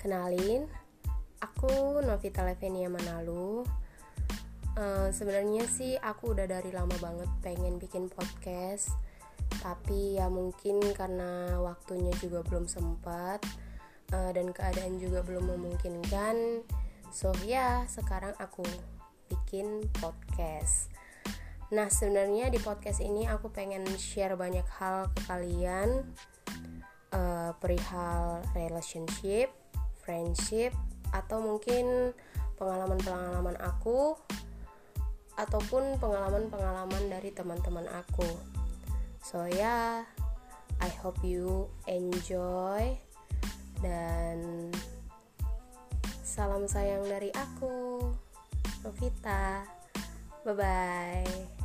Kenalin, aku Novita Levenia Manalu. Uh, Sebenarnya sih aku udah dari lama banget pengen bikin podcast, tapi ya mungkin karena waktunya juga belum sempat uh, dan keadaan juga belum memungkinkan. So ya sekarang aku bikin podcast. Nah sebenarnya di podcast ini aku pengen share banyak hal ke kalian uh, perihal relationship friendship atau mungkin pengalaman-pengalaman aku ataupun pengalaman-pengalaman dari teman-teman aku. So ya, yeah, I hope you enjoy dan salam sayang dari aku, Novita. Bye bye.